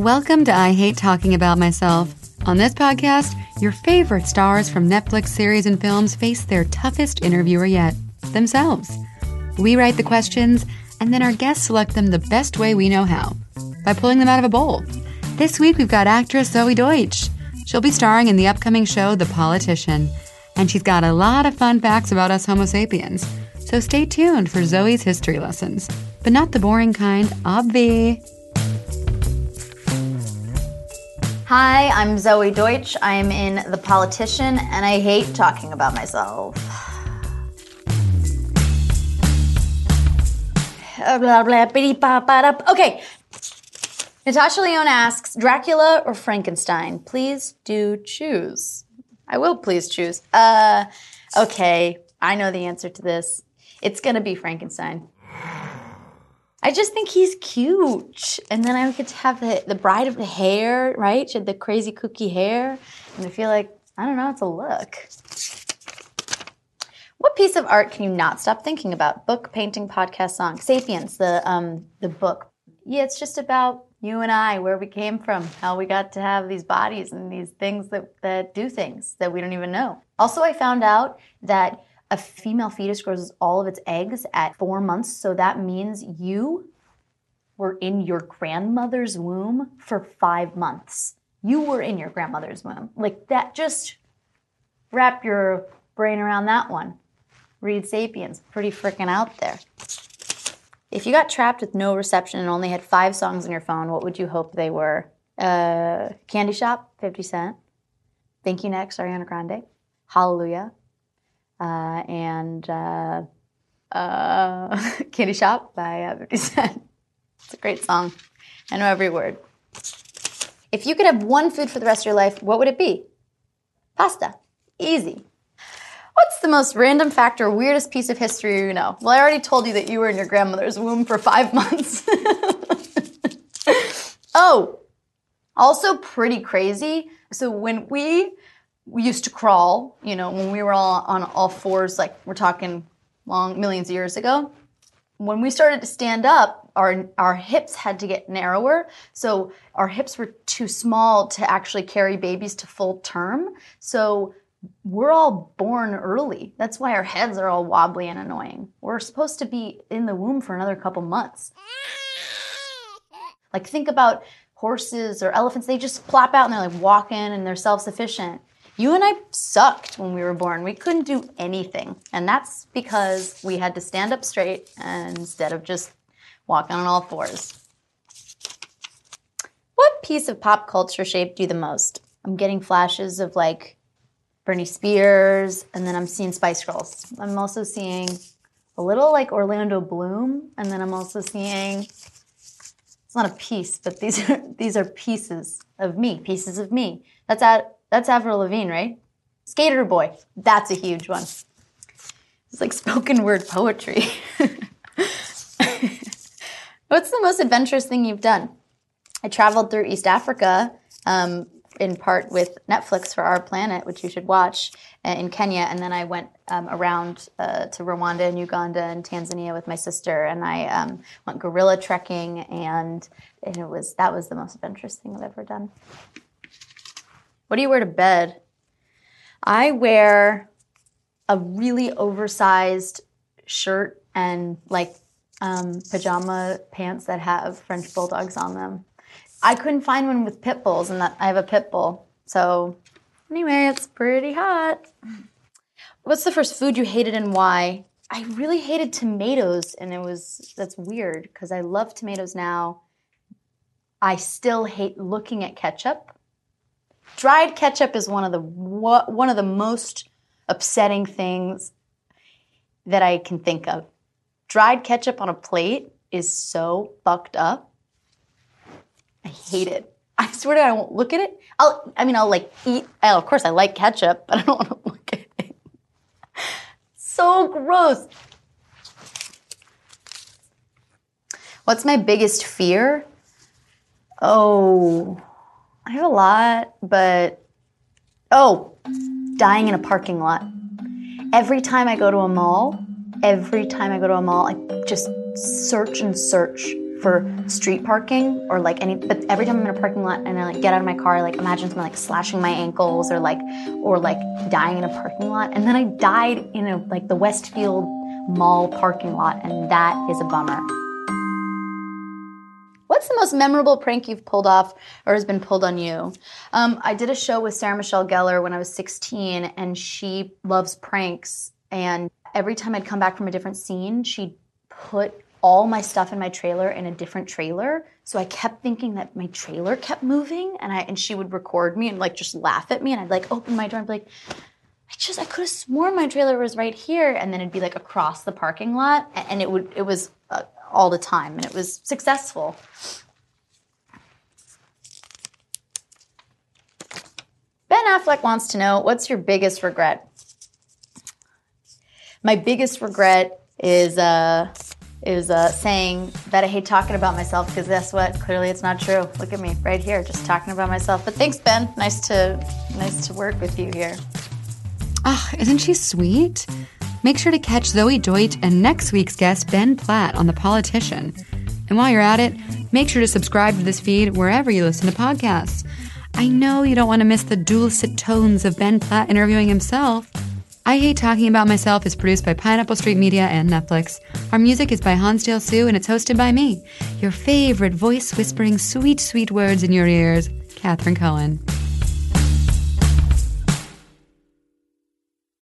Welcome to I Hate Talking About Myself. On this podcast, your favorite stars from Netflix series and films face their toughest interviewer yet themselves. We write the questions, and then our guests select them the best way we know how by pulling them out of a bowl. This week, we've got actress Zoe Deutch. She'll be starring in the upcoming show, The Politician, and she's got a lot of fun facts about us Homo sapiens. So stay tuned for Zoe's history lessons, but not the boring kind, obvi. Hi, I'm Zoe Deutch. I'm in The Politician, and I hate talking about myself. Okay. Natasha Lyonne asks Dracula or Frankenstein? Please do choose. I will please choose. Uh, okay, I know the answer to this. It's gonna be Frankenstein. I just think he's cute. And then I get to have the, the bride of the hair, right? She had the crazy kooky hair. And I feel like, I don't know, it's a look. What piece of art can you not stop thinking about? Book, painting, podcast, song. Sapiens, the um, the book. Yeah, it's just about you and I, where we came from, how we got to have these bodies and these things that, that do things that we don't even know. Also, I found out that a female fetus grows all of its eggs at four months, so that means you were in your grandmother's womb for five months. You were in your grandmother's womb. Like that, just wrap your brain around that one. Read Sapiens, pretty freaking out there. If you got trapped with no reception and only had five songs on your phone, what would you hope they were? Uh, Candy Shop, 50 Cent. Thank You Next, Ariana Grande. Hallelujah. Uh, and uh, uh, Candy Shop by uh, 50 Cent. It's a great song. I know every word. If you could have one food for the rest of your life, what would it be? Pasta. Easy. What's the most random fact or weirdest piece of history you know? Well, I already told you that you were in your grandmother's womb for five months. oh, also pretty crazy. So when we, we used to crawl, you know, when we were all on all fours, like we're talking long millions of years ago, when we started to stand up, our our hips had to get narrower. So our hips were too small to actually carry babies to full term. So we're all born early. That's why our heads are all wobbly and annoying. We're supposed to be in the womb for another couple months. Like think about horses or elephants, they just plop out and they're like walking and they're self-sufficient. You and I sucked when we were born. We couldn't do anything. And that's because we had to stand up straight instead of just walking on all fours. What piece of pop culture shaped you the most? I'm getting flashes of like Britney Spears, and then I'm seeing Spice Girls. I'm also seeing a little like Orlando Bloom, and then I'm also seeing it's not a piece, but these are these are pieces of me, pieces of me. That's at that's Avril Lavigne, right? Skater Boy. That's a huge one. It's like spoken word poetry. What's the most adventurous thing you've done? I traveled through East Africa um, in part with Netflix for Our Planet, which you should watch uh, in Kenya, and then I went um, around uh, to Rwanda and Uganda and Tanzania with my sister, and I um, went gorilla trekking, and, and it was that was the most adventurous thing I've ever done. What do you wear to bed? I wear a really oversized shirt and like um, pajama pants that have French bulldogs on them. I couldn't find one with pit bulls, and that I have a pit bull. So, anyway, it's pretty hot. What's the first food you hated and why? I really hated tomatoes, and it was that's weird because I love tomatoes now. I still hate looking at ketchup. Dried ketchup is one of the one of the most upsetting things that I can think of. Dried ketchup on a plate is so fucked up. I hate it. I swear to God, I won't look at it. I'll, I mean, I'll like eat. Oh, of course, I like ketchup, but I don't want to look at it. so gross. What's my biggest fear? Oh, I have a lot, but oh, dying in a parking lot. Every time I go to a mall, every time I go to a mall, I just search and search for street parking or like any but every time I'm in a parking lot and I like get out of my car, I like imagine someone like slashing my ankles or like or like dying in a parking lot. And then I died in a like the Westfield Mall parking lot, and that is a bummer. What's the most memorable prank you've pulled off or has been pulled on you? Um, I did a show with Sarah Michelle Gellar when I was 16, and she loves pranks. And every time I'd come back from a different scene, she'd put all my stuff in my trailer in a different trailer. So I kept thinking that my trailer kept moving, and I and she would record me and like just laugh at me, and I'd like open my door and be like, I just I could have sworn my trailer was right here, and then it'd be like across the parking lot, and it would it was all the time, and it was successful. Ben Affleck wants to know what's your biggest regret. My biggest regret is uh, is uh, saying that I hate talking about myself because guess what? Clearly, it's not true. Look at me right here, just talking about myself. But thanks, Ben. Nice to nice to work with you here. Ah, isn't she sweet? Make sure to catch Zoe Deutch and next week's guest, Ben Platt, on The Politician. And while you're at it, make sure to subscribe to this feed wherever you listen to podcasts. I know you don't want to miss the dulcet tones of Ben Platt interviewing himself. I Hate Talking About Myself is produced by Pineapple Street Media and Netflix. Our music is by Hansdale Hsu and it's hosted by me, your favorite voice whispering sweet, sweet words in your ears, Catherine Cohen.